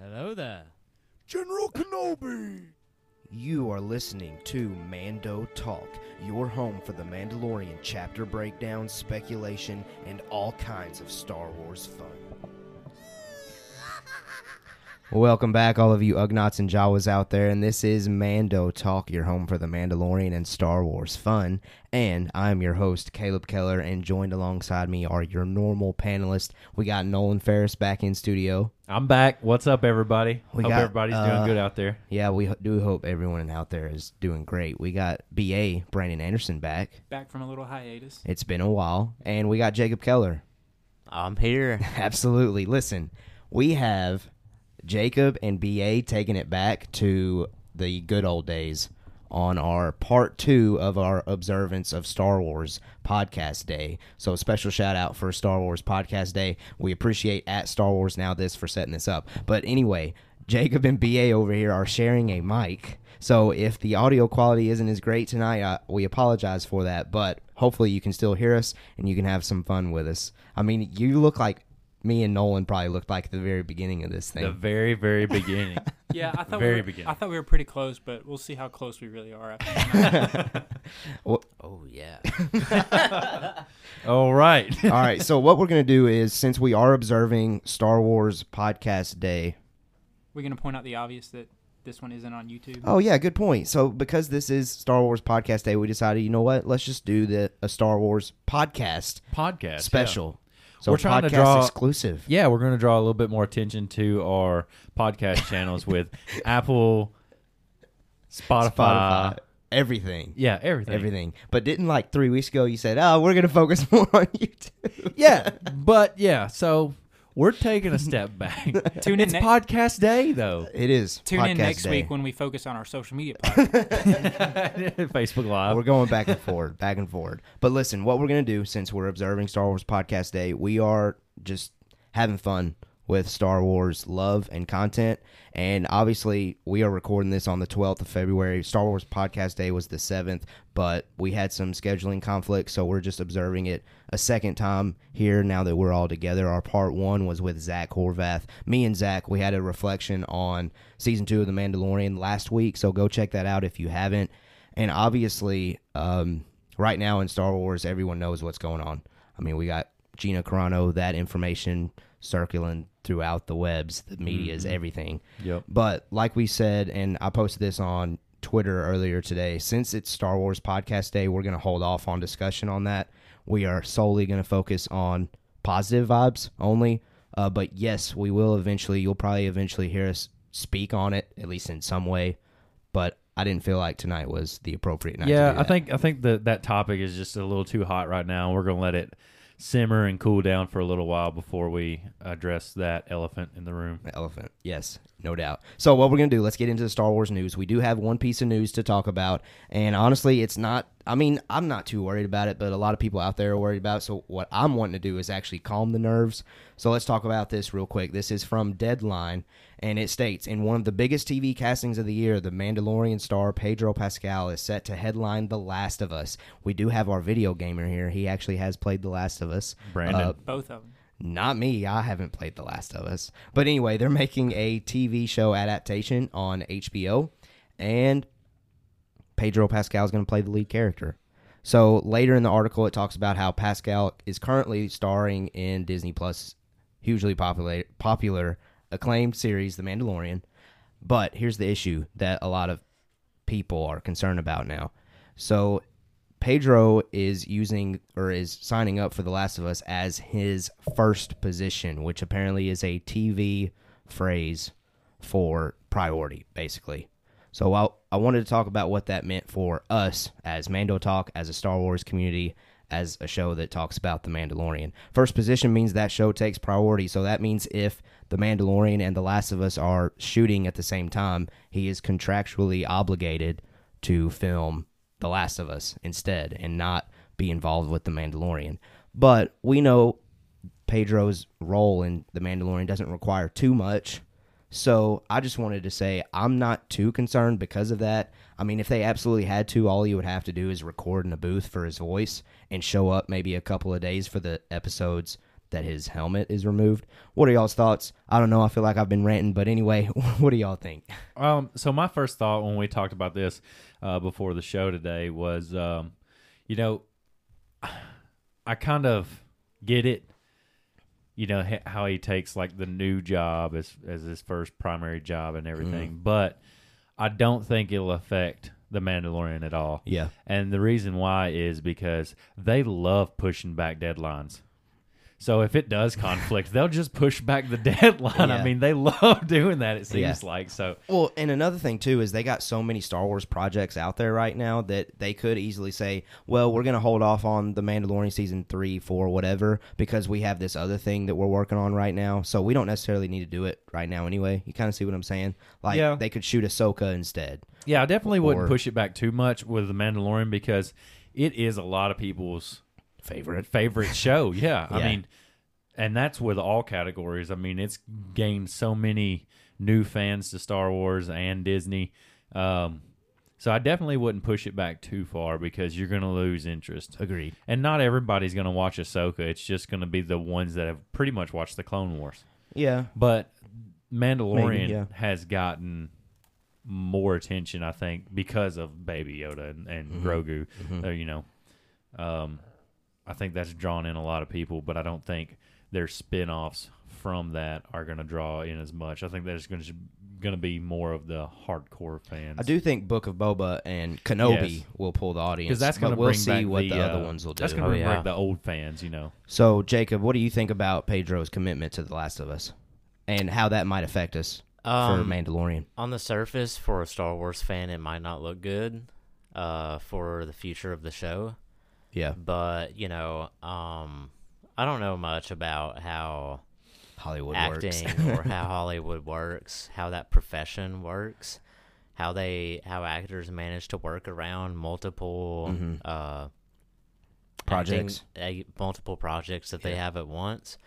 Hello there. General Kenobi! You are listening to Mando Talk, your home for the Mandalorian chapter breakdown, speculation, and all kinds of Star Wars fun. Welcome back, all of you Ugnaughts and Jawas out there, and this is Mando Talk, your home for the Mandalorian and Star Wars fun. And I'm your host, Caleb Keller, and joined alongside me are your normal panelists. We got Nolan Ferris back in studio. I'm back. What's up, everybody? We Hope got, everybody's uh, doing good out there. Yeah, we ho- do hope everyone out there is doing great. We got BA Brandon Anderson back. back from a little hiatus. It's been a while, and we got Jacob Keller. I'm here. Absolutely. Listen, we have Jacob and BA taking it back to the good old days on our part two of our observance of Star Wars Podcast Day. So, a special shout out for Star Wars Podcast Day. We appreciate at Star Wars Now This for setting this up. But anyway, Jacob and BA over here are sharing a mic. So, if the audio quality isn't as great tonight, uh, we apologize for that. But hopefully, you can still hear us and you can have some fun with us. I mean, you look like me and Nolan probably looked like at the very beginning of this thing. The very, very beginning. Yeah, I thought Very we were, beginning. I thought we were pretty close, but we'll see how close we really are. After tonight. Oh yeah. All right. All right, so what we're going to do is since we are observing Star Wars Podcast Day. we're gonna point out the obvious that this one isn't on YouTube. Oh yeah, good point. So because this is Star Wars Podcast Day, we decided, you know what? Let's just do the a Star Wars podcast Podcast special. So We're trying to draw- exclusive. Yeah, we're going to draw a little bit more attention to our podcast channels with Apple, Spotify. Spotify, everything. Yeah, everything. Everything. But didn't like 3 weeks ago you said, "Oh, we're going to focus more on YouTube." Yeah, but yeah, so we're taking a step back. Tune in it's ne- podcast day, though. It is. Tune in podcast next day. week when we focus on our social media podcast. Facebook Live. We're going back and forward, back and forward. But listen, what we're going to do since we're observing Star Wars Podcast Day, we are just having fun with Star Wars love and content. And obviously, we are recording this on the 12th of February. Star Wars Podcast Day was the 7th, but we had some scheduling conflicts, so we're just observing it a second time here now that we're all together. Our part one was with Zach Horvath. Me and Zach, we had a reflection on season two of The Mandalorian last week, so go check that out if you haven't. And obviously, um, right now in Star Wars, everyone knows what's going on. I mean, we got Gina Carano, that information circulating throughout the webs, the media is everything. Yep. But like we said, and I posted this on Twitter earlier today, since it's Star Wars Podcast Day, we're going to hold off on discussion on that. We are solely going to focus on positive vibes only. Uh, but yes, we will eventually, you'll probably eventually hear us speak on it, at least in some way. But I didn't feel like tonight was the appropriate night. to yeah, do I that. think I think that that topic is just a little too hot right now. We're gonna let it simmer and cool down for a little while before we address that elephant in the room. Elephant. Yes, no doubt. So what we're to do, let's get into the Star Wars news. We do have one piece of news to talk about, and honestly, it's not I mean, I'm not too worried about it, but a lot of people out there are worried about it. So what I'm wanting to do is actually calm the nerves. So let's talk about this real quick. This is from Deadline, and it states in one of the biggest TV castings of the year, the Mandalorian star Pedro Pascal is set to headline The Last of Us. We do have our video gamer here. He actually has played The Last of Us. Brandon. Uh, Both of them. not me. I haven't played The Last of Us. But anyway, they're making a TV show adaptation on HBO, and Pedro Pascal is going to play the lead character. So later in the article, it talks about how Pascal is currently starring in Disney Plus, hugely popular, popular acclaimed series, The Mandalorian. But here's the issue that a lot of people are concerned about now. So Pedro is using or is signing up for The Last of Us as his first position, which apparently is a TV phrase for priority, basically. So I, I wanted to talk about what that meant for us as Mando Talk, as a Star Wars community, as a show that talks about The Mandalorian. First position means that show takes priority. So that means if The Mandalorian and The Last of Us are shooting at the same time, he is contractually obligated to film The Last of Us instead and not be involved with The Mandalorian. But we know Pedro's role in The Mandalorian doesn't require too much. So I just wanted to say I'm not too concerned because of that. I mean, if they absolutely had to, all he would have to do is record in a booth for his voice and show up maybe a couple of days for the episodes that his helmet is removed. What are y'all's thoughts? I don't know. I feel like I've been ranting, but anyway, what do y'all think? Um, so my first thought when we talked about this uh, before the show today was, um, you know, I kind of get it. You know how he takes like the new job as as his first primary job and everything, mm. but I don't think it'll affect the Mandalorian at all. Yeah. And the reason why is because they love pushing back deadlines. So if it does conflict, they'll just push back the deadline. Yeah. I mean, they love doing that. It seems Yeah. like so. Well, and another thing too is they got so many Star Wars projects out there right now that they could easily say, "Well, we're going to hold off on the Mandalorian season three, four, whatever, because we have this other thing that we're working on right now. So we don't necessarily need to do it right now anyway." You kind of see what I'm saying? Like Yeah. they could shoot Ahsoka instead. Yeah, I definitely wouldn't push it back too much with the Mandalorian because it is a lot of people's Favorite. favorite show. Yeah, I mean, and that's with all categories. I mean, it's gained so many new fans to Star Wars and Disney. Um, so I definitely wouldn't push it back too far because you're going to lose interest. Agreed. And not everybody's going to watch Ahsoka. It's just going to be the ones that have pretty much watched the Clone Wars. Yeah. But Mandalorian Maybe, yeah. has gotten more attention, I think, because of Baby Yoda and, and Grogu. Uh, you know, um, I think that's drawn in a lot of people, but I don't think their spin-offs from that are going to draw in as much. I think there's going to going to be more of the hardcore fans. I do think Book of Boba and Kenobi Yes. will pull the audience because that's going to we'll bring see back what the, the, other uh, ones will do. That's going to Oh, bring yeah. back the old fans, you know. So, Jacob, what do you think about Pedro's commitment to The Last of Us and how that might affect us for Um, Mandalorian? on the surface, for a Star Wars fan, it might not look good uh, for the future of the show. Yeah, But you know, um, I don't know much about how Hollywood acting works. or how Hollywood works, how that profession works, how they how actors manage to work around multiple Mhm. uh, Projects. acting- uh, multiple projects that they have at once.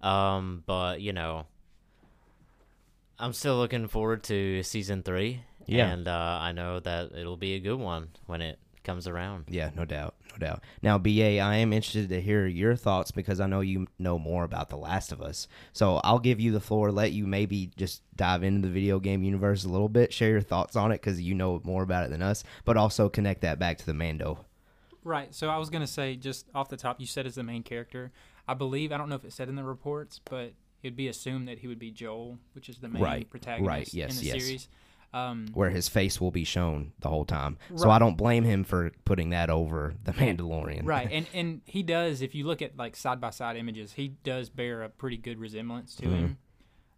Um, but you know, I'm still looking forward to season three. Yeah. and uh, I know that it'll be a good one when it comes around. yeah, no doubt, no doubt. Now, BA, I am interested to hear your thoughts because I know you know more about The Last of Us. So I'll give you the floor, let you maybe just dive into the video game universe a little bit, share your thoughts on it because you know more about it than us, but also connect that back to the Mando. Right. So I was gonna say just off the top, you said as the main character. I believe I don't know if it said in the reports, but it'd be assumed that he would be Joel, which is the main Right, protagonist right, yes, in the yes. series. Um, Where his face will be shown the whole time, so I don't blame him for putting that over the Mandalorian. right, and and he does. If you look at like side by side images, he does bear a pretty good resemblance to him.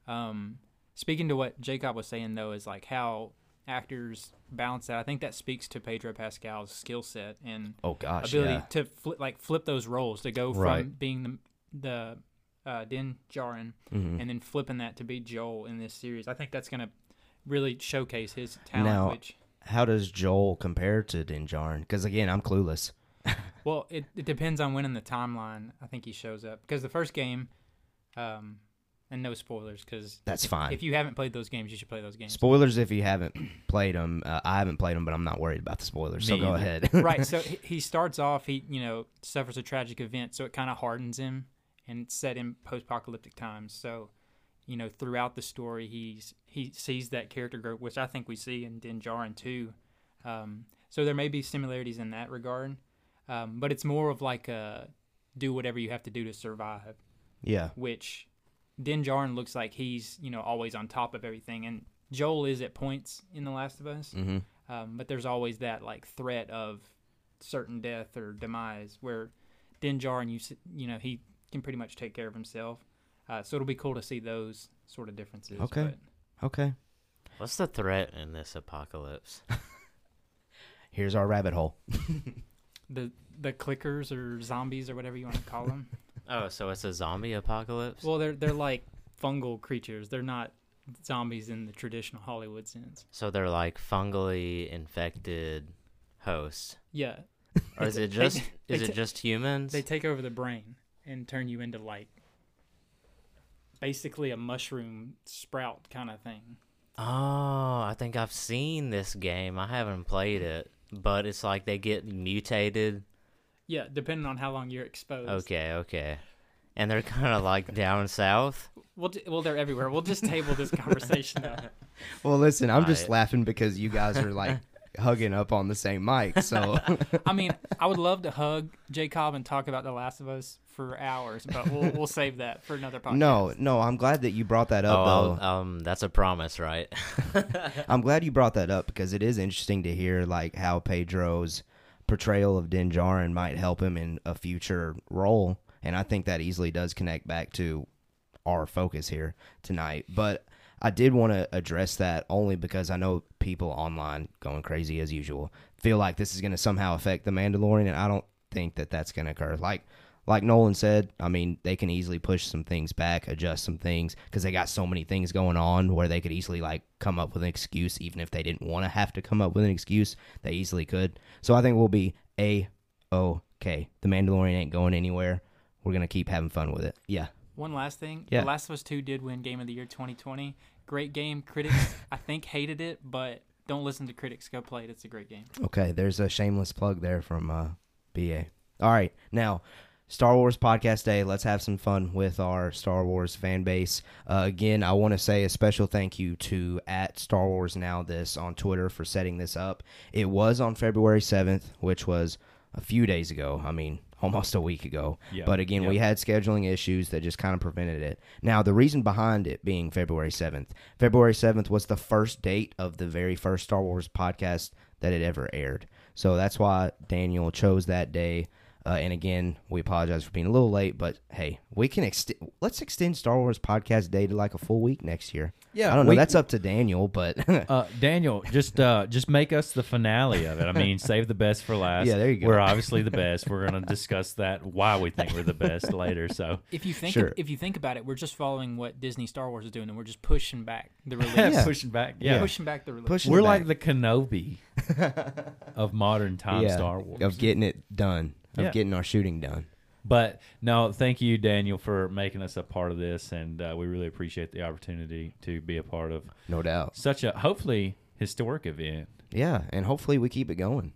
Mm-hmm. Um, speaking to what Jacob was saying though, is like how actors balance that. I think that speaks to Pedro Pascal's skill set and Oh gosh, ability yeah. to flip, like flip those roles to go from Right. being the the uh, Din Djarin Mhm. and then flipping that to be Joel in this series. I think that's gonna really showcase his talent. Now- which How does Joel compare to Din Djarin? Because again, I'm clueless. well, it, it depends on when in the timeline I think he shows up. Because the first game, um, and no spoilers, because That's fine. if you haven't played those games, you should play those games. Spoilers if you haven't played them. Uh, I haven't played them, but I'm not worried about the spoilers. So go either. ahead. right. So he, starts off, he you know suffers a tragic event, so it kind of hardens him and set in post-apocalyptic times. So you know throughout the story, he's he sees that character growth, which I think we see in Din Djarin too. Um, so there may be similarities in that regard, um, but it's more of like a do whatever you have to do to survive. yeah. Which Din Djarin looks like he's you know always on top of everything, and Joel is at points in The Last of Us. hmm Um, but there's always that like threat of certain death or demise where Din Djarin, you you know, he can pretty much take care of himself. Uh, so it'll be cool to see those sort of differences. Okay. but- Okay. What's the threat in this apocalypse? Here's our rabbit hole. the the clickers or zombies or whatever you want to call them. oh, so it's a zombie apocalypse? well, they're they're like fungal creatures. They're not zombies in the traditional Hollywood sense. so they're like fungally infected hosts. Yeah, Or is it just they is ta- it just humans? they take over the brain and turn you into like basically a mushroom sprout kind of thing. Oh, I think I've seen this game. I haven't played it, but it's like they get mutated. Yeah, depending on how long you're exposed. Okay, okay. and they're kind of like down south. We'll, well, they're everywhere. We'll just table this conversation. Now. Well, listen, I'm just laughing because you guys are like hugging up on the same mic. So I mean, I would love to hug Jacob and talk about The Last of Us for hours, but we'll we'll save that for another podcast. no, no, I'm glad that you brought that up Oh, though. Um, that's a promise, right? I'm glad you brought that up because it is interesting to hear like how Pedro's portrayal of Din Djarin might help him in a future role, and I think that easily does connect back to our focus here tonight. But I did want to address that only because I know people online going crazy as usual feel like this is going to somehow affect the Mandalorian, and I don't think that that's going to occur. Like like Nolan said, I mean, they can easily push some things back, adjust some things because they got so many things going on where they could easily like come up with an excuse, even if they didn't want to have to come up with an excuse, they easily could. So I think we'll be a okay. The Mandalorian ain't going anywhere. We're gonna keep having fun with it. Yeah, One last thing. Yeah. The Last of Us 2 did win Game of the Year 2020. Great game. Critics, I think, hated it, but don't listen to critics. Go play it. It's a great game. Okay, there's a shameless plug there from uh, BA. All right, now Star Wars Podcast Day. Let's have some fun with our Star Wars fan base. Uh, again, I want to say a special thank you to at Star Wars Now This on Twitter for setting this up. It was on February 7th, which was a few days ago. I mean, almost a week ago. Yeah, But again, we had scheduling issues that just kind of prevented it. Now, the reason behind it being February 7th, February 7th was the first date of the very first Star Wars podcast that had ever aired. So that's why Daniel chose that day. Uh, and again, we apologize for being a little late, but hey, we can extend. Let's extend Star Wars podcast day to like a full week next year. Yeah, I don't know. we- That's up to Daniel, but Uh, Daniel, just uh, just make us the finale of it. I mean, save the best for last. Yeah, there you go. We're obviously the best. We're gonna discuss that why we think we're the best later. So If you think Sure. if you think about it, we're just following what Disney Star Wars is doing, and we're just pushing back the release. Yeah. pushing back. Yeah, Pushing back the release. Pushing we're it like the Kenobi of modern time yeah, Star Wars. of getting it done, of Yeah. getting our shooting done. But no, thank you, Daniel, for making us a part of this, and uh, we really appreciate the opportunity to be a part of No doubt. such a hopefully historic event. Yeah, and hopefully we keep it going.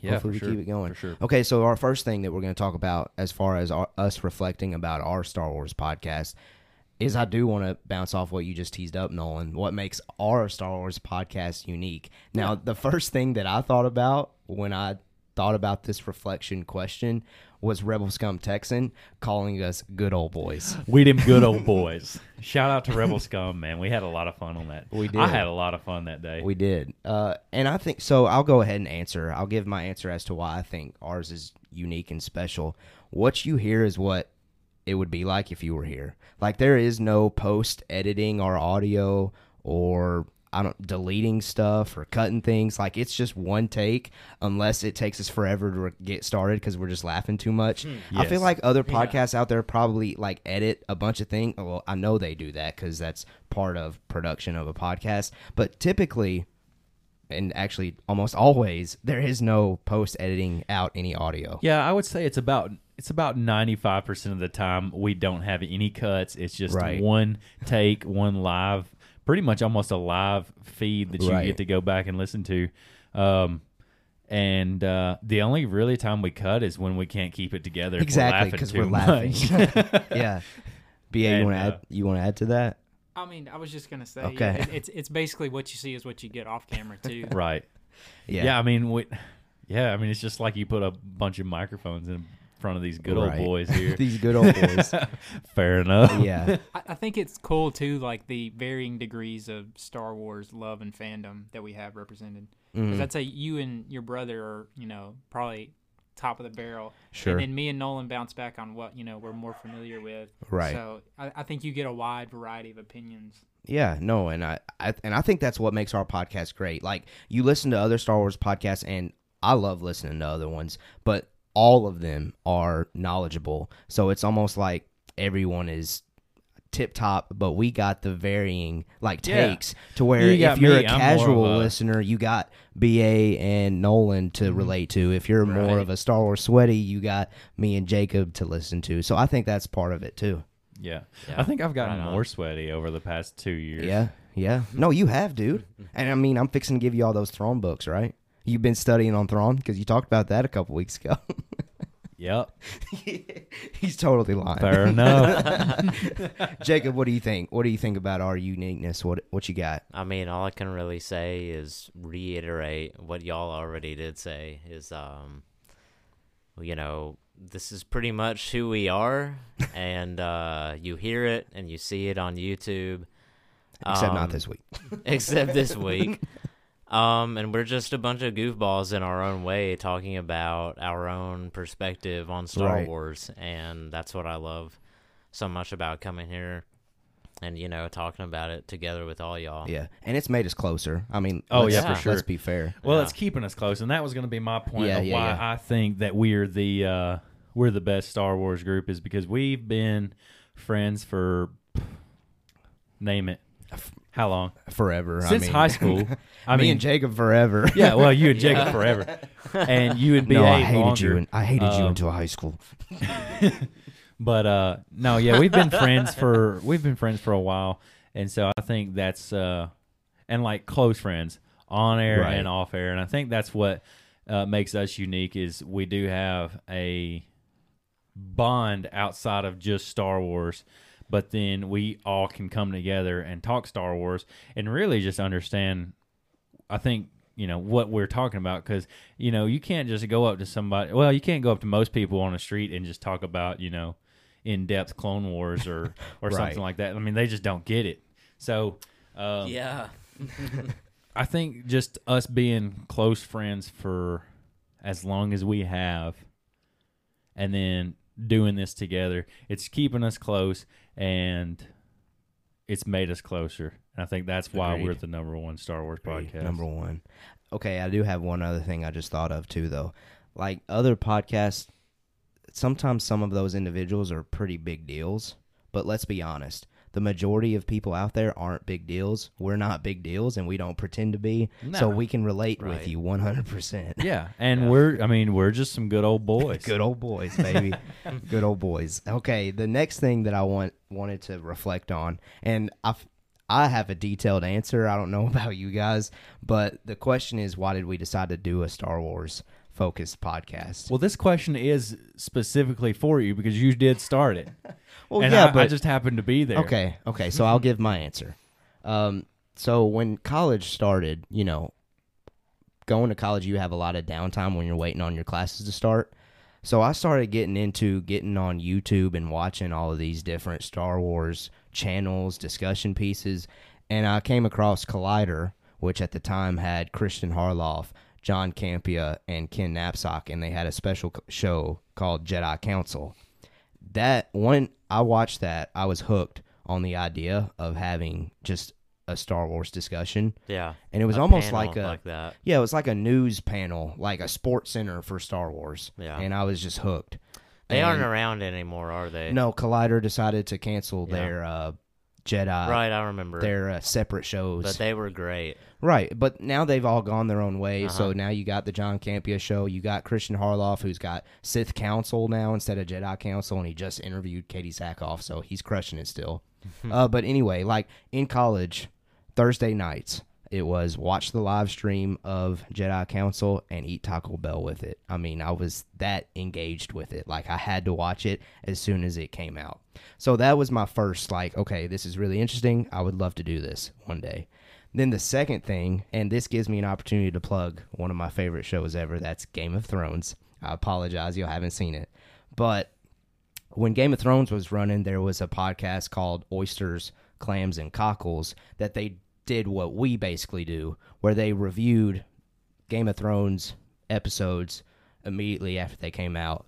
Yeah, hopefully we sure, keep it going. for sure. Okay, so our first thing that we're going to talk about, as far as our, us reflecting about our Star Wars podcast, is I do want to bounce off what you just teased up, Nolan. What makes our Star Wars podcast unique? Now, the first thing that I thought about when I thought about this reflection question was Rebel Scum Texan calling us good old boys. We them good old boys. Shout out to Rebel Scum, man. We had a lot of fun on that. We did. I had a lot of fun that day. We did. Uh, and I think so. I'll go ahead and answer. I'll give my answer as to why I think ours is unique and special. What you hear is what it would be like if you were here. Like there is no post editing or audio or I don't deleting stuff or cutting things. Like it's just one take, unless it takes us forever to re- get started because we're just laughing too much. Hmm. I feel like other podcasts out there probably like edit a bunch of things. Well, I know they do that because that's part of production of a podcast. But typically, and actually almost always, there is no post editing out any audio. yeah, I would say it's about it's about ninety five percent of the time we don't have any cuts. It's just Right. one take, one live, pretty much almost a live feed that you Right. get to go back and listen to. Um, and uh, the only really time we cut is when we can't keep it together. if Exactly, we're because laughing we're laughing. much. yeah. BA, you want to uh, add? You want to add to that? I mean, I was just gonna say, Okay. yeah, it, it's it's basically what you see is what you get off camera too. right. Yeah. Yeah, I mean, we, yeah, I mean, it's just like you put a bunch of microphones in front of these good Right. old boys here. These good old boys. Fair enough. yeah. I, I think it's cool too, like the varying degrees of Star Wars love and fandom that we have represented. Because Mhm. I'd say you and your brother are, you know, probably top of the barrel. Sure. And then me and Nolan bounce back on what you know we're more familiar with. Right. So I, I think you get a wide variety of opinions. Yeah, no, and I, I and I think that's what makes our podcast great. Like you listen to other Star Wars podcasts, and I love listening to other ones, but all of them are knowledgeable. So it's almost like everyone is tip top, but we got the varying like Yeah. takes to where You if you're me, a I'm more casual a- listener, you got BA and Nolan to mm-hmm. relate to. If you're more of a Star Wars sweaty, you got me and Jacob to listen to. So I think that's part of it too. Yeah. Yeah, I think I've gotten more sweaty over the past two years. Yeah, yeah. No, you have, dude. And I mean, I'm fixing to give you all those Thrawn books, right? You've been studying on Thrawn because you talked about that a couple weeks ago. Yep. He's totally lying. Fair enough. Jacob, what do you think? What do you think about our uniqueness? What what you got? I mean, all I can really say is reiterate what y'all already did say is, um, you know, this is pretty much who we are, and uh, you hear it and you see it on YouTube. Except not Um, this week. except this week. Um, and we're just a bunch of goofballs in our own way talking about our own perspective on Star Right. Wars, and that's what I love so much about coming here and you know talking about it together with all y'all. Yeah, and it's made us closer. I mean, Oh, yeah, for sure. Let's be fair. Well, Yeah. it's keeping us close, and that was going to be my point Yeah, of yeah, why yeah. I think that we're the uh, we're the best Star Wars group is because we've been friends for name it how long Forever I since mean- high school. I Me mean, and Jacob forever. yeah, well, you and Jacob forever, and you and BA no, I hated longer. you. And I hated you Um, until high school. But uh no, yeah, we've been friends for we've been friends for a while, and so I think that's uh and like close friends on air Right. and off air, and I think that's what uh, makes us unique is we do have a bond outside of just Star Wars, but then we all can come together and talk Star Wars and really just understand. I think you know what we're talking about because you know you can't just go up to somebody. Well, you can't go up to most people on the street and just talk about you know in depth Clone Wars or or Right. something like that. I mean, they just don't get it. So. Um, Yeah. I think just us being close friends for as long as we have, and then doing this together, it's keeping us close and it's made us closer. And I think that's why Agreed. we're the number one Star Wars podcast. Number one. Okay, I do have one other thing I just thought of too, though. Like other podcasts, sometimes some of those individuals are pretty big deals. But let's be honest, the majority of people out there aren't big deals. We're not big deals, and we don't pretend to be. So we can relate with you one hundred percent. Yeah, and we're I mean we're just some good old boys. Good old boys, baby. Good old boys. Okay, the next thing that I want wanted to reflect on, and I I have a detailed answer. I don't know about you guys, but the question is, why did we decide to do a Star Wars focused podcast? Well, this question is specifically for you because you did start it, Well, and yeah, I, I just happened to be there. okay, okay. So I'll give my answer. Um, so when college started, you know, going to college, you have a lot of downtime when you're waiting on your classes to start. So I started getting into getting on YouTube and watching all of these different Star Wars channels, discussion pieces, and I came across Collider, which at the time had Christian Harloff, John Campea, and Ken Napzok, and they had a special show called Jedi Council. That when I watched that, I was hooked on the idea of having just a Star Wars discussion, Yeah. and it was almost like a like that. yeah, it was like a news panel, like a sports center for Star Wars. Yeah. And I was just hooked. They And- aren't around anymore, are they? No, Collider decided to cancel Yeah. their uh, Jedi, Right, I remember. their uh, separate shows. but they were great. right, but now they've all gone their own way. So Uh-huh. now you got the John Campea show. You got Christian Harloff, who's got Sith Council now instead of Jedi Council, and he just interviewed Katee Sackhoff, so he's crushing it still. uh, but anyway, like in college, Thursday nights, it was watch the live stream of Jedi Council and eat Taco Bell with it. I mean, I was that engaged with it. Like I had to watch it as soon as it came out. So that was my first like, okay, this is really interesting. I would love to do this one day. Then the second thing, and this gives me an opportunity to plug one of my favorite shows ever, that's Game of Thrones. I apologize, you haven't seen it. But when Game of Thrones was running, there was a podcast called Oysters, Clams, and Cockles that they did what we basically do, where they reviewed Game of Thrones episodes immediately after they came out.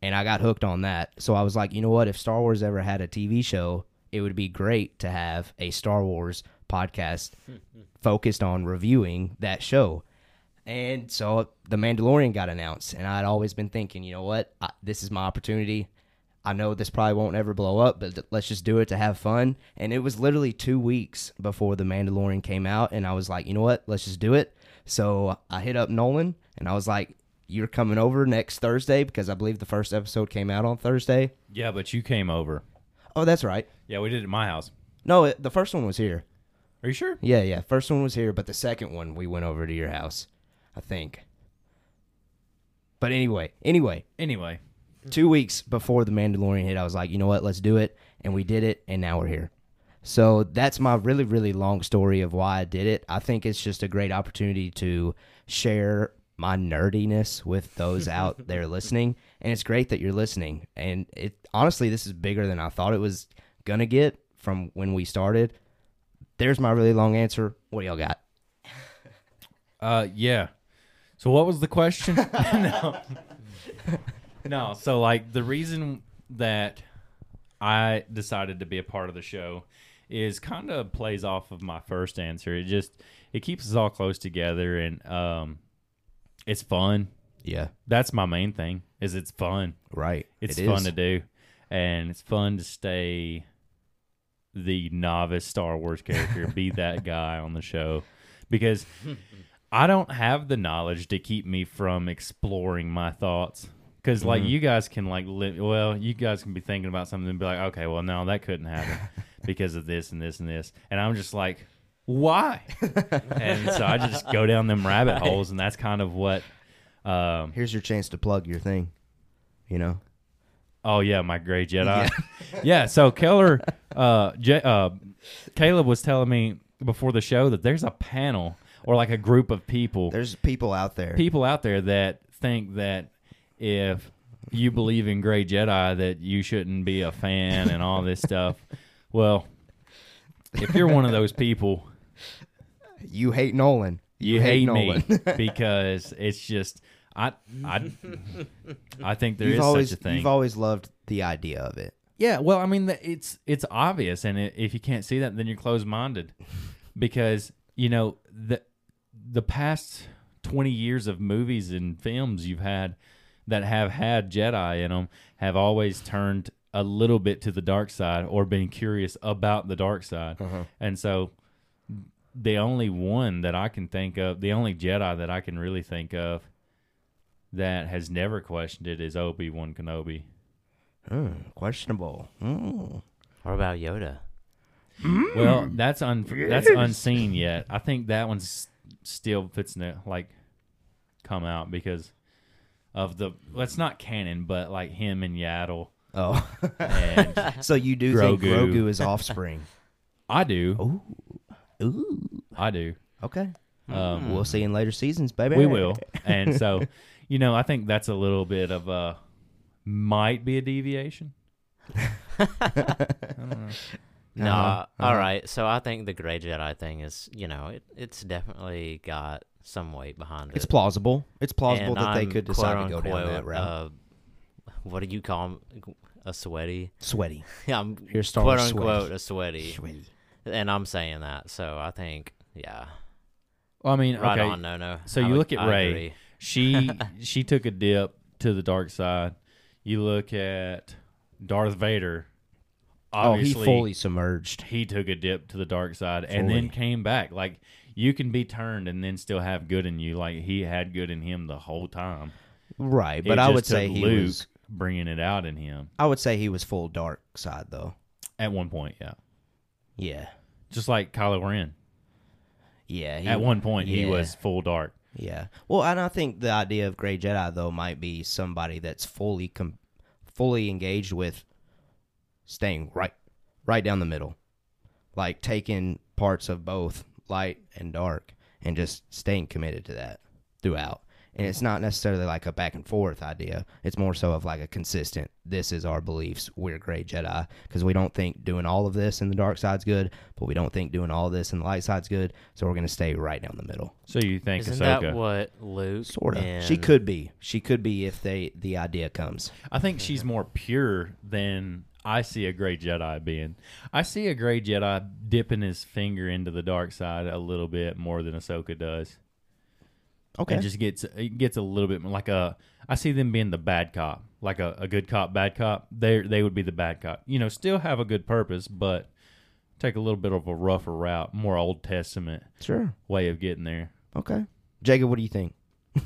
And I got hooked on that. So I was like, you know what? If Star Wars ever had a TV show, it would be great to have a Star Wars podcast focused on reviewing that show. And so The Mandalorian got announced, and I'd always been thinking, you know what? I, this is my opportunity. I know this probably won't ever blow up, but let's just do it to have fun. And it was literally two weeks before The Mandalorian came out, and I was like, you know what? Let's just do it. So I hit up Nolan, and I was like, you're coming over next Thursday because I believe the first episode came out on Thursday. Yeah, but you came over. Oh, that's right. Yeah, we did it at my house. No, it, the first one was here. Are you sure? Yeah, yeah. First one was here, but the second one we went over to your house, I think. But anyway, anyway, Anyway, two weeks before the Mandalorian hit, I was like, you know what, let's do it, and we did it, and now we're here. So that's my really, really long story of why I did it. I think it's just a great opportunity to share my nerdiness with those out there listening, and it's great that you're listening. And it honestly, this is bigger than I thought it was gonna get from when we started. There's my really long answer. What do y'all got? Uh, yeah. So what was the question? no. No. So like the reason that I decided to be a part of the show is kind of plays off of my first answer. It just it keeps us all close together and um, it's fun. Yeah, That's my main thing. Is it's fun. right. It's It fun is. to do, and it's fun to stay the novice Star Wars character, be that guy on the show, because I don't have the knowledge to keep me from exploring my thoughts. Because like Mm-hmm. you guys can like li- well, you guys can be thinking about something and be like, okay, well, no, that couldn't happen because of this and this and this, and I'm just like, why? and so I just go down them rabbit holes, and that's kind of what. Um, Here's your chance to plug your thing. You know, Oh yeah, my gray Jedi. Yeah. so Keller, uh, J- uh, Caleb was telling me before the show that there's a panel or like a group of people, there's people out there. people out there that think that if you believe in gray Jedi, that you shouldn't be a fan and all this stuff. Well, if you're one of those people, you hate Nolan. you, hate, me because it's just I I I think there is you've always such a thing. you've always loved the idea of it. Yeah, well, I mean, it's it's obvious, and i if you can't see that, then you're closed minded, because you know the the past twenty years of movies and films you've had that have had Jedi in them have always turned a little bit to the dark side or been curious about the dark side, and so the only one that I can think of, the only Jedi that I can really think of that has never questioned it is Obi Wan Kenobi. Hmm, questionable. Hmm. What about Yoda? Well, that's un that's unseen yet. I think that one's still fits to like come out because of the. Well, it's not canon, but like him and Yaddle, Oh, and so you do think Grogu. Grogu is offspring? I do, Ooh, ooh. I do. Okay, Um, we'll see in later seasons, baby. we will, and so you know, I think that's a little bit of a might be a deviation. No, Uh-huh, all uh-huh. right. So I think the gray Jedi thing is, you know, it, it's definitely got some weight behind it. It's plausible. It's plausible And that they I'm could decide to go down quote-unquote, that route. Uh, what do you call 'em? a sweaty? Sweaty. Yeah, I'm Here's Star quote unquote sweaty. a sweaty, Sweaty. and I'm saying that. So I think, yeah, Well, I mean, right okay, on. No, no. so I you would- look at I Rey. agree. she she took a dip to the dark side. You look at Darth Vader. Oh, he Obviously, fully submerged. he took a dip to the dark side and then came back. Like you can be turned and then still have good in you. Like he had good in him the whole time. Right, but I would say he Luke was. bringing it out in him I would say he was full dark side though. at one point. Yeah, Yeah. just like Kylo Ren. Yeah. He, at one point, he was full dark. Yeah. Well, and I think the idea of Gray Jedi though might be somebody that's fully com- fully engaged with staying right right down the middle. Like taking parts of both light and dark and just staying committed to that throughout. And it's not necessarily like a back and forth idea. It's more so of like a consistent, this is our beliefs. We're gray Jedi. Because we don't think doing all of this in the dark side's good, but we don't think doing all of this in the light side's good. So we're going to stay right down the middle. So you think Isn't Ahsoka? that what Luke? Sort of. She could be. She could be if they the idea comes. I think she's more pure than I see a gray Jedi being. I see a gray Jedi dipping his finger into the dark side a little bit more than Ahsoka does. Okay. It just gets it gets a little bit more like a. I see them being the bad cop, like a, a good cop, bad cop. They they would be the bad cop. You know, still have a good purpose, but take a little bit of a rougher route, more Old Testament sure. way of getting there. Okay. Jacob, what do you think?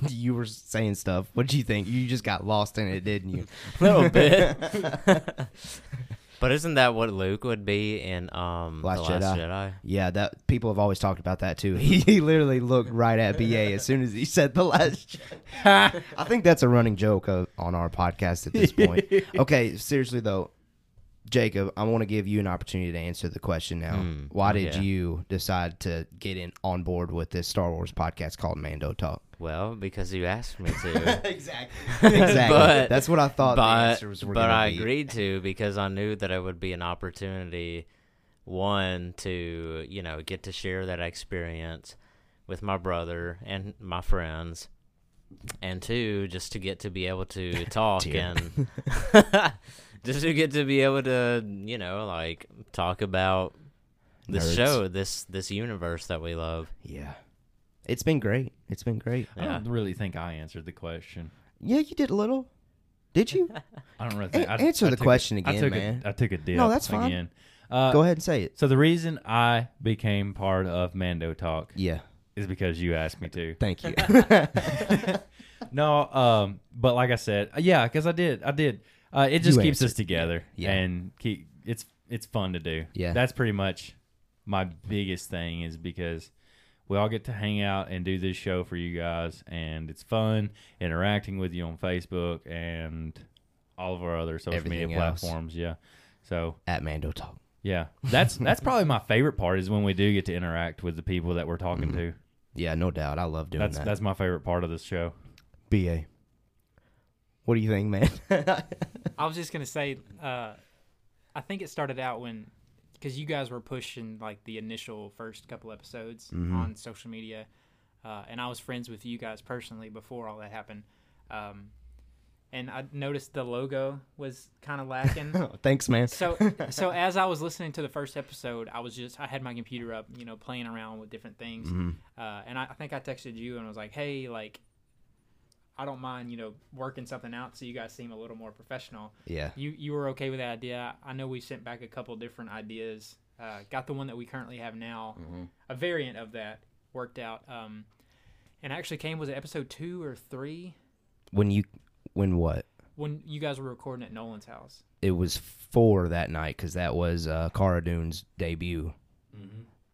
you were saying stuff. What do you think? You just got lost in it, didn't you? a little bit. But isn't that what Luke would be in um Last the Last Jedi? Jedi? Yeah, that people have always talked about that too. He, he literally looked right at BA as soon as he said the last. I think that's a running joke of, on our podcast at this point. okay, seriously though, Jacob, I want to give you an opportunity to answer the question now. Hmm, Why did okay. you decide to get in on board with this Star Wars podcast called Mando Talk? Well, because you asked me to. exactly. Exactly. But- that's what I thought the but answers were but I be. agreed to because I knew that it would be an opportunity, one to you know get to share that experience with my brother and my friends, and two just to get to be able to talk and just to get to be able to you know like talk about this show, this this universe that we love. Yeah. It's been great. It's been great. I don't really think I answered the question. Yeah, you did a little. Did you? I don't really think. I, answer I the took- question I again, took man. A, I took a dip. No, that's fine. Again. Uh, Go ahead and say it. So the reason I became part of Mando Talk Yeah. is because you asked me to. Thank you. no, um, but like I said, uh, yeah, because I did, I did. Uh, it just You keeps us together, Yeah. and keep it's it's fun to do. Yeah. that's pretty much my biggest thing is because we all get to hang out and do this show for you guys, and it's fun interacting with you on Facebook and all of our other social media else. platforms. Yeah, so At Mando Talk. yeah, that's that's probably my favorite part is when we do get to interact with the people that we're talking Mm-hmm. to. Yeah, no doubt. I love doing That's that. that's my favorite part of this show. BA. What do you think, man? I was just gonna say, uh, I think it started out when, because you guys were pushing like the initial first couple episodes Mhm. on social media, uh, and I was friends with you guys personally before all that happened, um, and I noticed the logo was kind of lacking. Thanks, man. so so as I was listening to the first episode, I was just I had my computer up, you know, playing around with different things, Mhm. uh, and I, I think I texted you and was like, hey, like. I don't mind, you know, working something out so you guys seem a little more professional Yeah. you you were okay with that idea. I know we sent back a couple different ideas. Uh, got the one that we currently have now, Mm-hmm. a variant of that worked out. Um, and actually came was it episode two or three When you, when what? when you guys were recording at Nolan's house. It was four that night because that was uh, Cara Dune's debut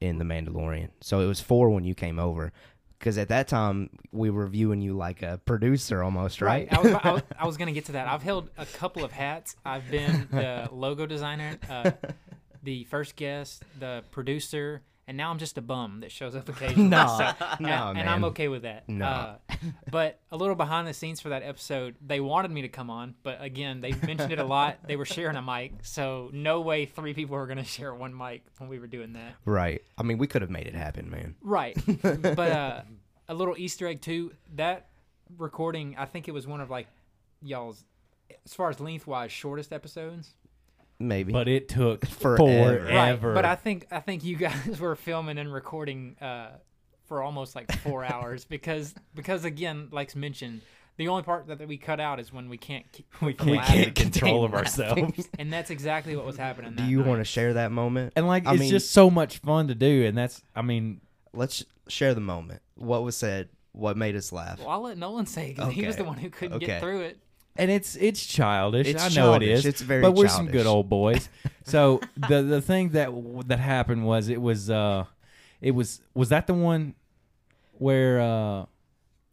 in The Mandalorian. So it was four when you came over. Because at that time we were viewing you like a producer almost, right? I was, I was I was gonna get to that. I've held a couple of hats. I've been the logo designer, uh, the first guest, the producer, and now I'm just a bum that shows up occasionally. No, So- no, and, and I'm okay with that. No. Uh, but a little behind the scenes for that episode, they wanted me to come on, but again, they mentioned it a lot. They were sharing a mic, so no way three people were going to share one mic when we were doing that. right. I mean, we could have made it happen, man. Right. but uh, a little Easter egg too. That recording, I think it was one of like y'all's, as far as lengthwise, shortest episodes. Maybe. But it took Forever. forever. Right. But I think I think you guys were filming and recording uh, for almost like four hours because because again, like mentioned, the only part that, that we cut out is when we can't ke- we can't laughing. get control of ourselves. and that's exactly what was happening. Do that you night. want to share that moment? And like I it's mean- just so much fun to do and that's I mean Let's share the moment. What was said? What made us laugh? Well, I'll let Nolan say because he was the one who couldn't Okay. get through it. And it's it's childish. It's I know childish. it is. It's very But we're some good old boys. so the the thing that that happened was it was uh it was was that the one where uh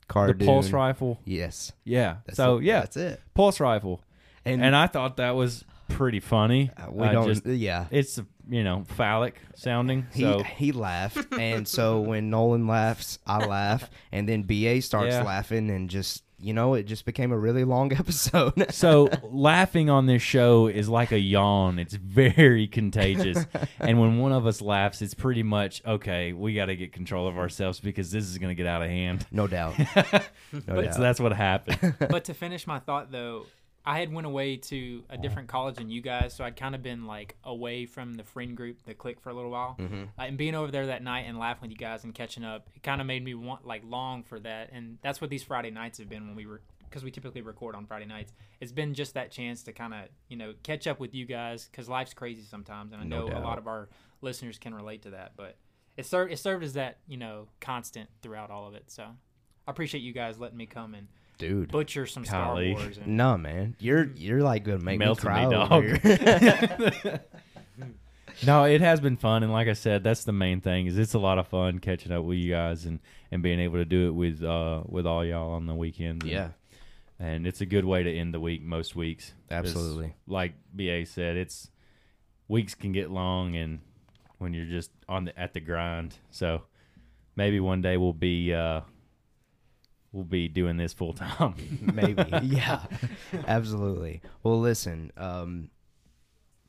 Cara the pulse rifle Yes. yeah That's so it. yeah That's it. pulse rifle And, and I thought that was pretty funny. uh, we I don't. just- yeah. it's you know phallic sounding. He So he laughed, and so when Nolan laughs, I laugh, and then Ba starts Yeah. laughing, and just you know, it just became a really long episode. so laughing on this show is like a yawn. It's very contagious. and when one of us laughs, it's pretty much okay. We got to get control of ourselves because this is going to get out of hand. no doubt. No But doubt. so that's what happened. but to finish my thought though i had went away to a different college than you guys so i'd kind of been like away from the friend group the clique, for a little while. Mhm. uh, and being over there that night and laughing with you guys and catching up it kind of made me want like long for that and that's what these friday nights have been when we were because we typically record on friday nights. It's been just that chance to kind of you know catch up with you guys because life's crazy sometimes and i No know a lot of our listeners can relate to that but it served it served as that you know constant throughout all of it so I appreciate you guys letting me come and dude. butcher some Golly. Star Wars. And, No, man, you're you're like gonna make me cry, me, dog. No, it has been fun, and like I said, that's the main thing. Is it's a lot of fun catching up with you guys and, and being able to do it with uh with all y'all on the weekends. and- yeah, and it's a good way to end the week most weeks. Absolutely. Like Ba said, it's weeks can get long, and when you're just on the at the grind, so maybe one day we'll be uh we'll be doing this full time. maybe. yeah, absolutely. Well, listen, um,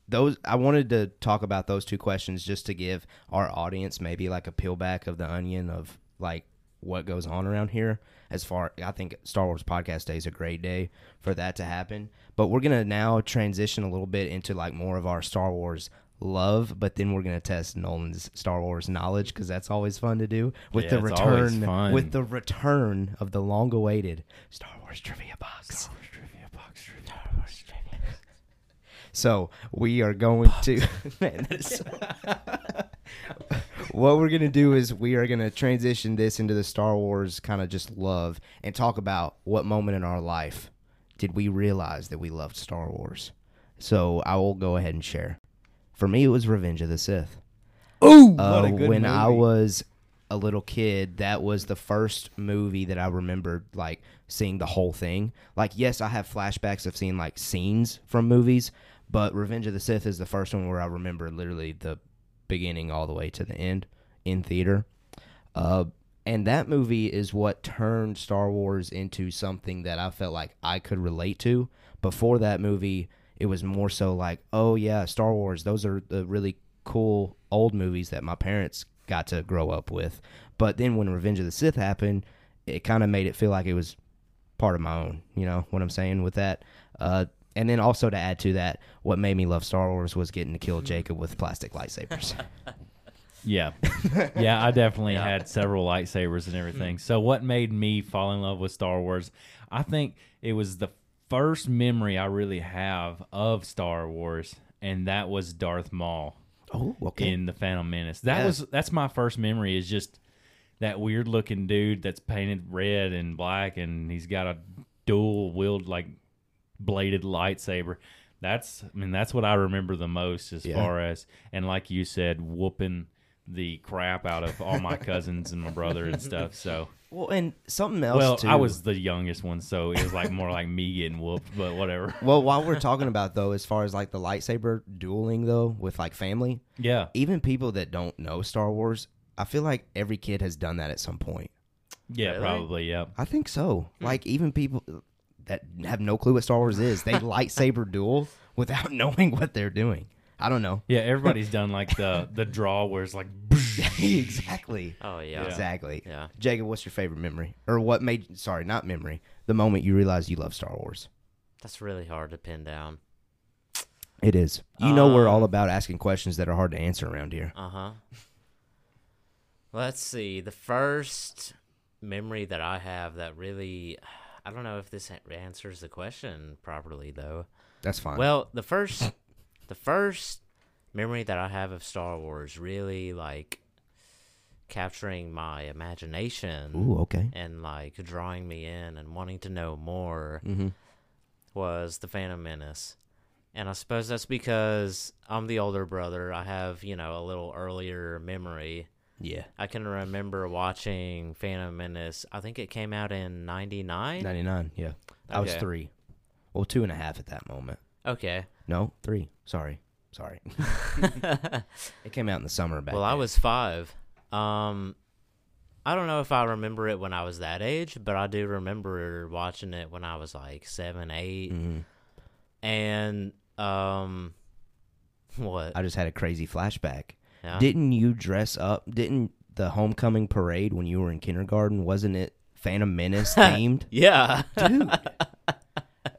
those I wanted to talk about those two questions just to give our audience maybe like a peel back of the onion of like what goes on around here. As far, I think Star Wars Podcast Day is a great day for that to happen. But we're gonna now transition a little bit into like more of our Star Wars love, but then we're gonna test Nolan's Star Wars knowledge because that's always fun to do with Yeah, the return with the return of the long-awaited Star Wars trivia box. So we are going to man. Is what we're gonna do is we are gonna transition this into the Star Wars kind of just love and talk about what moment in our life did we realize that we loved Star Wars. So I will go ahead and share. For me, it was Revenge of the Sith. Ooh, Uh, when I was a little kid, that was the first movie that I remembered like seeing the whole thing. Like, yes, I have flashbacks of seeing like scenes from movies, but Revenge of the Sith is the first one where I remember literally the beginning all the way to the end in theater. Uh, and that movie is what turned Star Wars into something that I felt like I could relate to. Before that movie, it was more so like, oh yeah, Star Wars. Those are the really cool old movies that my parents got to grow up with. But then when Revenge of the Sith happened, it kind of made it feel like it was part of my own. You know what I'm saying with that? Uh, and then also to add to that, what made me love Star Wars was getting to kill Jacob with plastic lightsabers. Yeah. Yeah, I definitely Yeah. had several lightsabers and everything. So what made me fall in love with Star Wars? I think it was the first memory I really have of Star Wars and that was Darth Maul oh, okay. in the Phantom Menace. That Yeah. was that's my first memory is just that weird looking dude that's painted red and black and he's got a dual wield like bladed lightsaber. That's I mean that's what I remember the most as Yeah. far as and like you said whooping the crap out of all my cousins and my brother and stuff. So well, and something else. well, too. I was the youngest one, so it was like more like me getting whooped, but whatever. Well, while we're talking about though, as far as like the lightsaber dueling though with like family, Yeah. even people that don't know Star Wars, I feel like every kid has done that at some point. Yeah, Really? probably, yeah. I think so. Hmm. Like even people that have no clue what Star Wars is, they lightsaber duel without knowing what they're doing. I don't know. Yeah, everybody's done like the the draw where it's like exactly. Oh yeah. Exactly. Yeah. Jacob, what's your favorite memory? Or what made sorry, not memory. The moment you realized you love Star Wars. That's really hard to pin down. It is. You know we're all Um, about asking questions that are hard to answer around here. Uh huh. Let's see. The first memory that I have that really, I don't know if this answers the question properly though. That's fine. Well, the first, the first memory that I have of Star Wars really like capturing my imagination Ooh, okay. and like drawing me in and wanting to know more Mm-hmm. was the Phantom Menace. And I suppose that's because I'm the older brother. I have, you know, a little earlier memory. Yeah. I can remember watching Phantom Menace. I think it came out in 99. 99, yeah. I was three. Well, two and a half at that moment. Okay. No, three. Sorry. Sorry. it came out in the summer back well, I was five. Um, I don't know if I remember it when I was that age, but I do remember watching it when I was like seven, eight. Mhm. And, um, what? I just had a crazy flashback. Yeah. Didn't you dress up? Didn't the homecoming parade when you were in kindergarten, wasn't it Phantom Menace themed? yeah. Dude.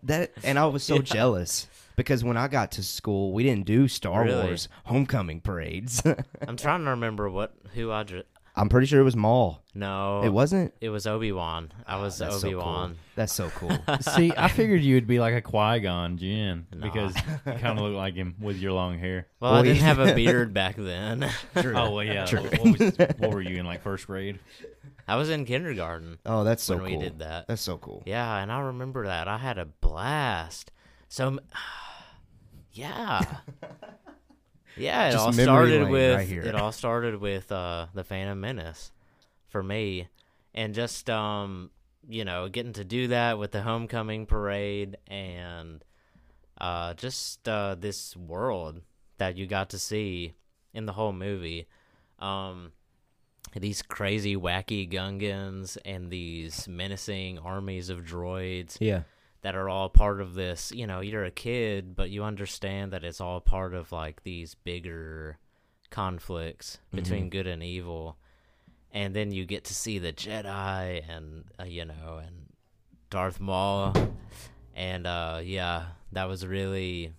That and I was so jealous because when I got to school, we didn't do Star Really? Wars homecoming parades. I'm trying to remember what who I dr- I'm pretty sure it was Maul. no It wasn't. it was Obi Wan. I ah, was That's so Obi cool. Wan. That's so cool. See, I figured you would be like a Qui Gon Jinn Nah. because you kind of look like him with your long hair. Well, Well, I didn't have a beard back then. True. Oh well, yeah. True. What, was, what were you in like first grade? I was in kindergarten Oh, that's so cool when we did that. That's so cool. Yeah, and I remember that. I had a blast. So, m- yeah, yeah. It Just all memory started lane with right here. it all started with uh, the Phantom Menace for me, and just um, you know, getting to do that with the homecoming parade and uh, just uh, this world that you got to see in the whole movie. Um, these crazy, wacky Gungans and these menacing armies of droids Yeah. That are all part of this. You know, you're a kid, but you understand that it's all part of like these bigger conflicts between good and evil. And then you get to see the Jedi and, uh, you know, and Darth Maul. And uh, yeah, that was really,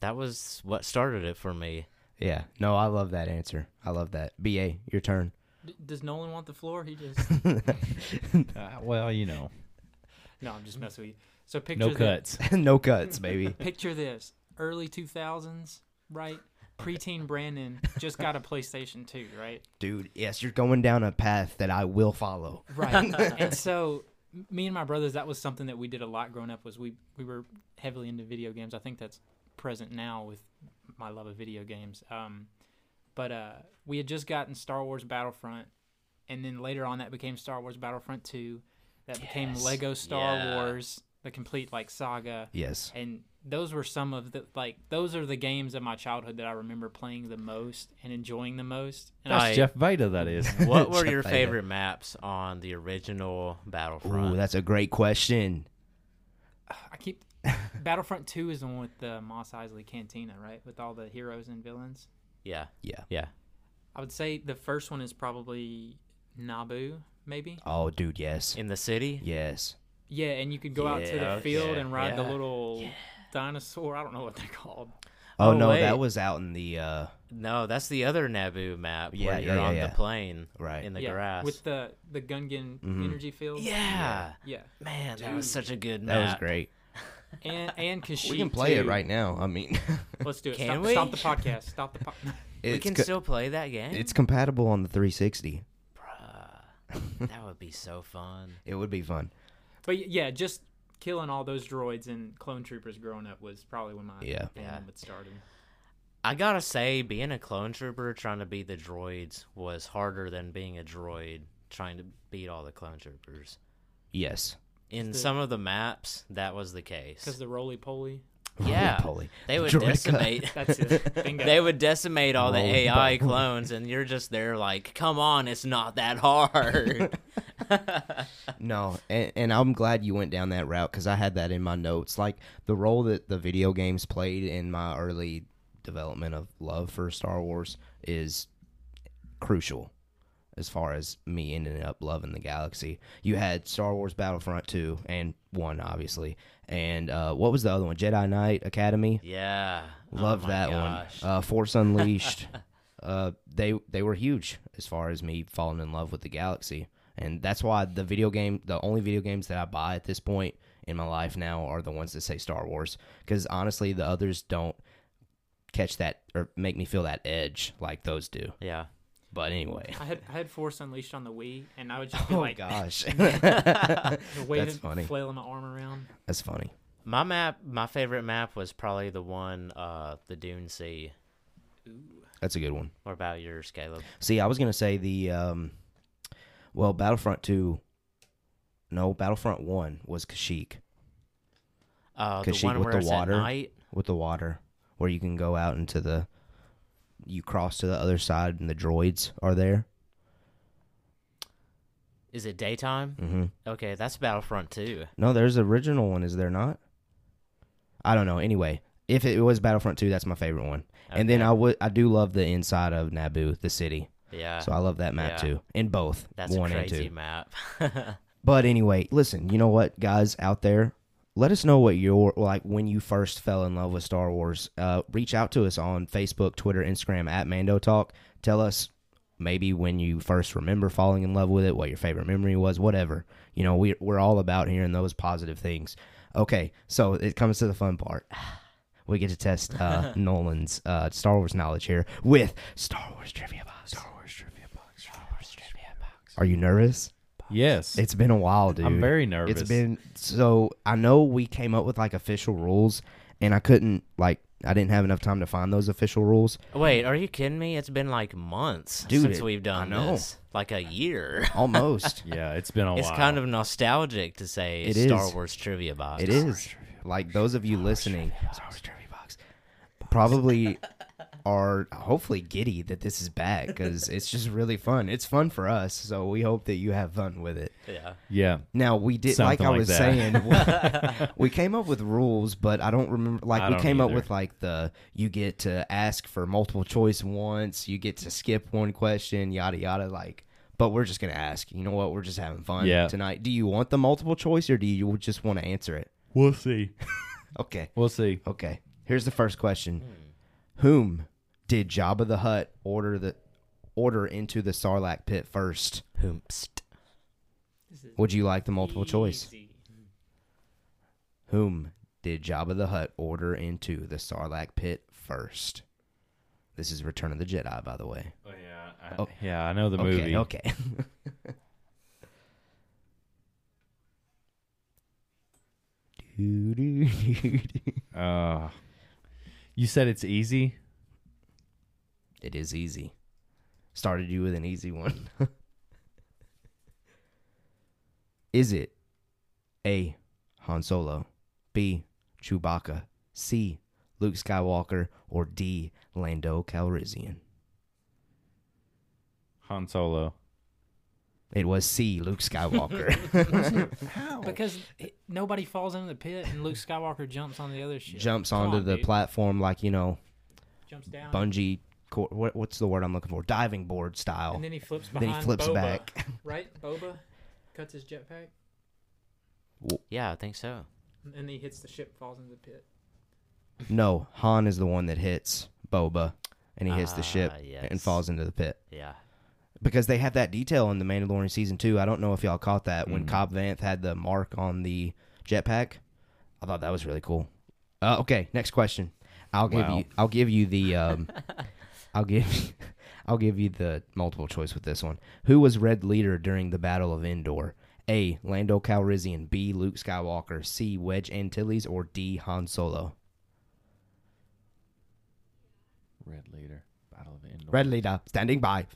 that was what started it for me. Yeah. No, I love that answer. I love that. BA, your turn. D- does Nolan want the floor? He just Uh, well, you know, no. I'm just messing with you. So picture no thi- cuts. no cuts, baby. Picture this: early 2000s, right? Preteen Brandon just got a PlayStation 2, right? Dude, yes, you're going down a path that I will follow. Right. and so me and my brothers, that was something that we did a lot growing up. Was we we were heavily into video games. I think that's present now with my love of video games. Um, but uh, we had just gotten Star Wars Battlefront, and then later on that became Star Wars Battlefront 2. That became Yes. Lego Star Yeah. Wars, the complete like saga. Yes. And those were some of the like those are the games of my childhood that I remember playing the most and enjoying the most. And That's Right. Jeff Veda, that is. What were your Bezos. favorite maps on the original Battlefront? Ooh, that's a great question. I keep Battlefront Two is the one with the Mos Eisley Cantina, right? With all the heroes and villains. yeah, Yeah. yeah. I would say the first one is probably Naboo, maybe. Oh, dude, yes. In the city? Yes. Yeah, and you could go out to the field okay, and ride the yeah, little dinosaur. I don't know what they're called. Oh, Oh, no, wait. that was out in the uh No, that's the other Naboo map Yeah, where yeah, you're yeah, on yeah. the plane right. in the yeah, grass. with the the Gungan Mhm. energy field. yeah. yeah, Man, that was such a good that was great. and and Kashyyyk We can play it too. right now. I mean, Let's do it. Can stop, we? stop the podcast. Stop the po- We can co- still play that game? it's compatible on the 360. Bruh, that would be so fun. It would be fun. But yeah, just killing all those droids and clone troopers growing up was probably when my Yeah. fandom Yeah. had started. I gotta say, being a clone trooper trying to beat the droids was harder than being a droid trying to beat all the clone troopers. Yes. In the- some of the maps, that was the case. Because the roly poly. Yeah. Roly-poly. They would Droideka. decimate. That's it. Bingo. They would decimate all the AI clones, and you're just there like, come on, it's not that hard. No, and, and I'm glad you went down that route because I had that in my notes. Like the role that the video games played in my early development of love for Star Wars is crucial as far as me ending up loving the galaxy. You had Star Wars Battlefront 2 and 1, obviously. And uh, what was the other one? Jedi Knight Academy? yeah. Love oh that gosh. one. Uh, Force Unleashed. uh, they they were huge as far as me falling in love with the galaxy, and that's why the video game, the only video games that I buy at this point in my life now are the ones that say Star Wars, because honestly, the others don't catch that or make me feel that edge like those do. Yeah. But anyway, I had I had Force Unleashed on the Wii, and I would just be oh like, gosh, waving, That's funny. flailing my arm around. that's funny. My map, my favorite map was probably the one, uh, the Dune Sea. That's a good one. What about yours, Caleb? See, I was gonna say the um, well, Battlefront two. No, Battlefront one was Kashyyyk. Uh, the she- one with where the it's water? at night. with the water where you can go out into the you cross to the other side and the droids are there Is it daytime? mm-hmm. Okay, that's Battlefront 2. no there's the original one is there not i don't know anyway if it was battlefront 2 that's my favorite one and then i would i do love the inside of naboo the city Yeah. so i love that map yeah. too in both that's one a and crazy two map. But anyway, listen, you know what, guys out there, let us know what your like when you first fell in love with Star Wars. Uh, reach out to us on Facebook, Twitter, Instagram at Mando Talk. Tell us maybe when you first remember falling in love with it, what your favorite memory was, whatever. You know, we we're all about hearing those positive things. Okay, so it comes to the fun part. We get to test uh, Nolan's uh, Star Wars knowledge here with Star Wars trivia box. Star Wars trivia box. Star Wars trivia box. Are you nervous? Yes. It's been a while, dude. I'm very nervous. It's been so I know we came up with like official rules and I couldn't like I didn't have enough time to find those official rules. Wait, are you kidding me? It's been like months Dude, since it- we've done I know. this. Like a year. Almost. Yeah, it's been a It's while. kind of nostalgic to say It Star is. Wars trivia box. it is. Like oh, those of you listening probably are hopefully giddy that this is back because it's just really fun. It's fun for us, so we hope that you have fun with it. Yeah. yeah. Now we did, Something like I like was that. saying, we, we came up with rules, but I don't remember. Like I we don't came up with like the you get to ask for multiple choice once, you get to skip one question, yada yada. Like, but we're just gonna ask. You know what? We're just having fun Yeah. tonight. Do you want the multiple choice or do you just want to answer it? We'll see. Okay, We'll see. okay. Here's the first question: Whom did Jabba the Hutt order the order into the Sarlacc pit first? Hoomst. Would you like the multiple choice? Whom did Jabba the Hutt order into the Sarlacc pit first? This is Return of the Jedi, by the way. Oh, yeah. I, Oh. Yeah, I know the okay, movie. okay. Uh, you said it's easy. it is easy. Started you with an easy one. is it A. Han Solo, B. Chewbacca, C. Luke Skywalker, or D. Lando Calrissian? Han Solo. It was C. Luke Skywalker. How? Because it, nobody falls into the pit and Luke Skywalker jumps on the other shit. Jumps Come onto on, the dude. platform like you know Jumps down. bungee. cor- What, what's the word I'm looking for? Diving board style. And then he flips Then he flips Boba, back. Right? Boba cuts his jetpack Yeah, I think so. and then he hits the ship, falls into the pit. No, Han is the one that hits Boba, and he hits the ship Ah, and falls into the pit. Yeah. Because they have that detail in the Mandalorian season two. I don't know if y'all caught that when Mhm. Cobb Vanth had the mark on the jetpack. I thought that was really cool. Uh, okay, next question. I'll give Wow. you. I'll give you the. Um, I'll give. I'll give you the multiple choice with this one. Who was Red Leader during the Battle of Endor? A. Lando Calrissian. B. Luke Skywalker. C. Wedge Antilles. Or D. Han Solo. Red Leader. Battle of Endor. Red Leader standing by.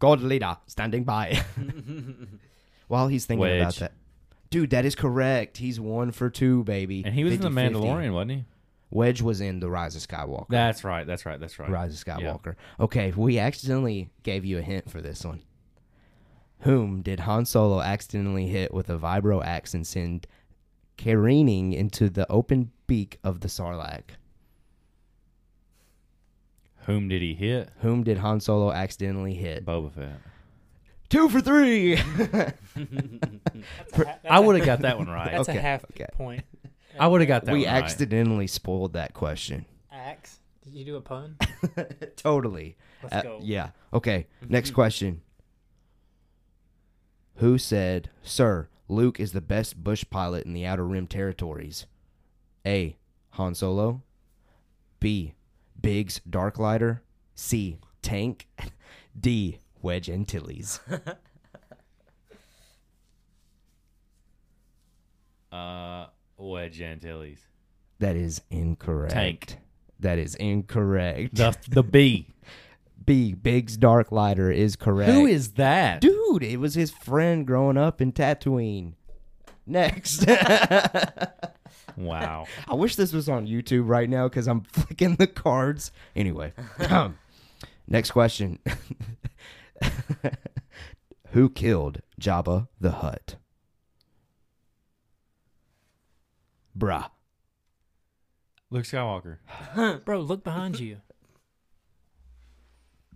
God Leader standing by. While he's thinking about that, dude, that is correct. He's one for two, baby. And he was in the 50-50. Mandalorian, wasn't he? Wedge was in the Rise of Skywalker. That's right. That's right. That's right. Rise of Skywalker. Okay, we accidentally gave you a hint for this one. Whom did Han Solo accidentally hit with a vibro axe and send careening into the open beak of the Sarlacc? Whom did he hit? Whom did Han Solo accidentally hit? Boba Fett. Two for three. I would have got that one right. That's Okay, a half okay. point. I would have got that we one right. We accidentally spoiled that question. Axe. Did you do a pun? totally. Let's Uh, go. yeah. Okay. Next question. Who said, "Sir, Luke is the best bush pilot in the Outer Rim territories"? A. Han Solo. B. Biggs Darklighter. C. Tank. D. Wedge Antilles. Uh, Wedge Antilles. That is incorrect. Tank. That is incorrect. The the B. B. Biggs Darklighter is correct. Who is that? Dude, it was his friend growing up in Tatooine. Next. Wow. I wish this was on YouTube right now because I'm flicking the cards. Anyway, um, next question. Who killed Jabba the Hutt? Bruh. Luke Skywalker. Bro, look behind you.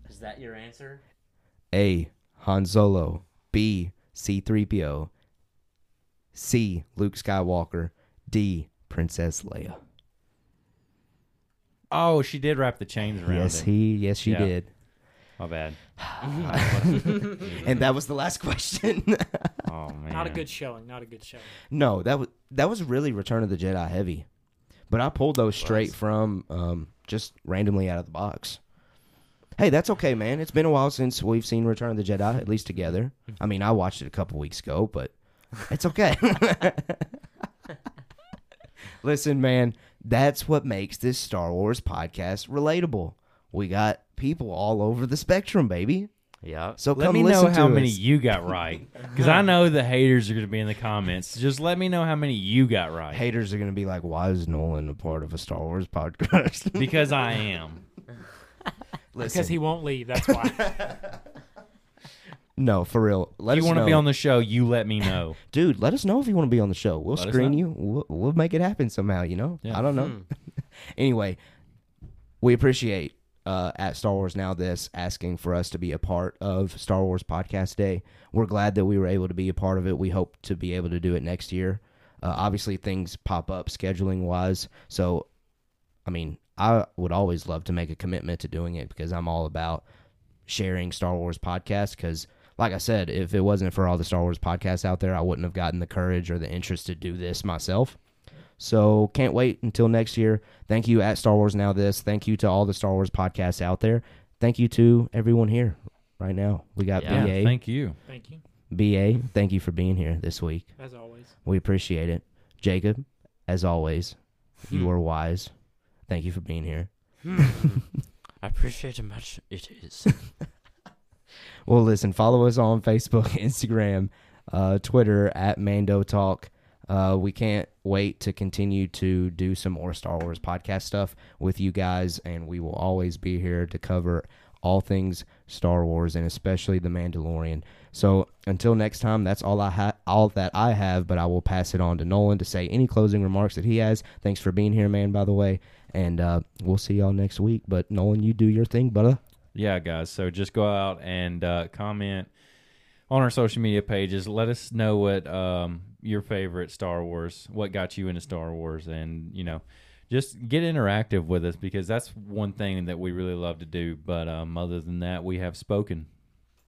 Is that your answer? A. Han Solo. B. C3PO. C. Luke Skywalker. D. Princess Leia. Oh, she did wrap the chains around Yes, him. he. Yes, she Yeah. did. My bad. And that was the last question. Oh man. Not a good showing. Not a good showing. no, that was that was really Return of the Jedi heavy, but I pulled those straight from um, just randomly out of the box. Hey, that's okay, man. It's been a while since we've seen Return of the Jedi, at least together. I mean, I watched it a couple weeks ago, but it's okay. Listen, man, that's what makes this Star Wars podcast relatable. We got people all over the spectrum, baby. Yeah. So Let come me know how to many you got right, because I know the haters are going to be in the comments. Just let me know how many you got right, Haters are gonna be like, "Why is Nolan a part of a Star Wars podcast?" because I am. Listen, because he won't leave. That's why. no, for real. Let If you want to be on the show, you let me know. dude. Let us know if you want to be on the show. We'll Let screen you. We'll, we'll make it happen somehow. You know. Yeah. I don't know. Hmm. anyway, we appreciate uh, at Star Wars Now this asking for us to be a part of Star Wars Podcast Day. We're glad that we were able to be a part of it. We hope to be able to do it next year. Uh, obviously, things pop up scheduling wise. So, I mean, I would always love to make a commitment to doing it because I'm all about sharing Star Wars podcasts. Because, like I said, if it wasn't for all the Star Wars podcasts out there, I wouldn't have gotten the courage or the interest to do this myself. So can't wait until next year. Thank you at Star Wars Now This. Thank you to all the Star Wars podcasts out there. Thank you to everyone here right now. We got Yeah, BA. Thank you. Thank you, BA, thank you for being here this week. as always. We appreciate it. Jacob, as always, you Hmm. are wise. Thank you for being here. I appreciate how much. It is. Well, listen, follow us on Facebook, Instagram, uh, Twitter at Mando Talk. Uh, we can't wait to continue to do some more Star Wars podcast stuff with you guys, and we will always be here to cover all things Star Wars and especially The Mandalorian. So until next time, that's all I ha- all that I have. But I will pass it on to Nolan to say any closing remarks that he has. Thanks for being here, man. By the way, and uh, we'll see y'all next week. But Nolan, you do your thing, brother. Yeah, guys. So just go out and uh, comment on our social media pages. Let us know what um, your favorite Star Wars, what got you into Star Wars, and you know, just get interactive with us because that's one thing that we really love to do. But um, other than that, we have spoken.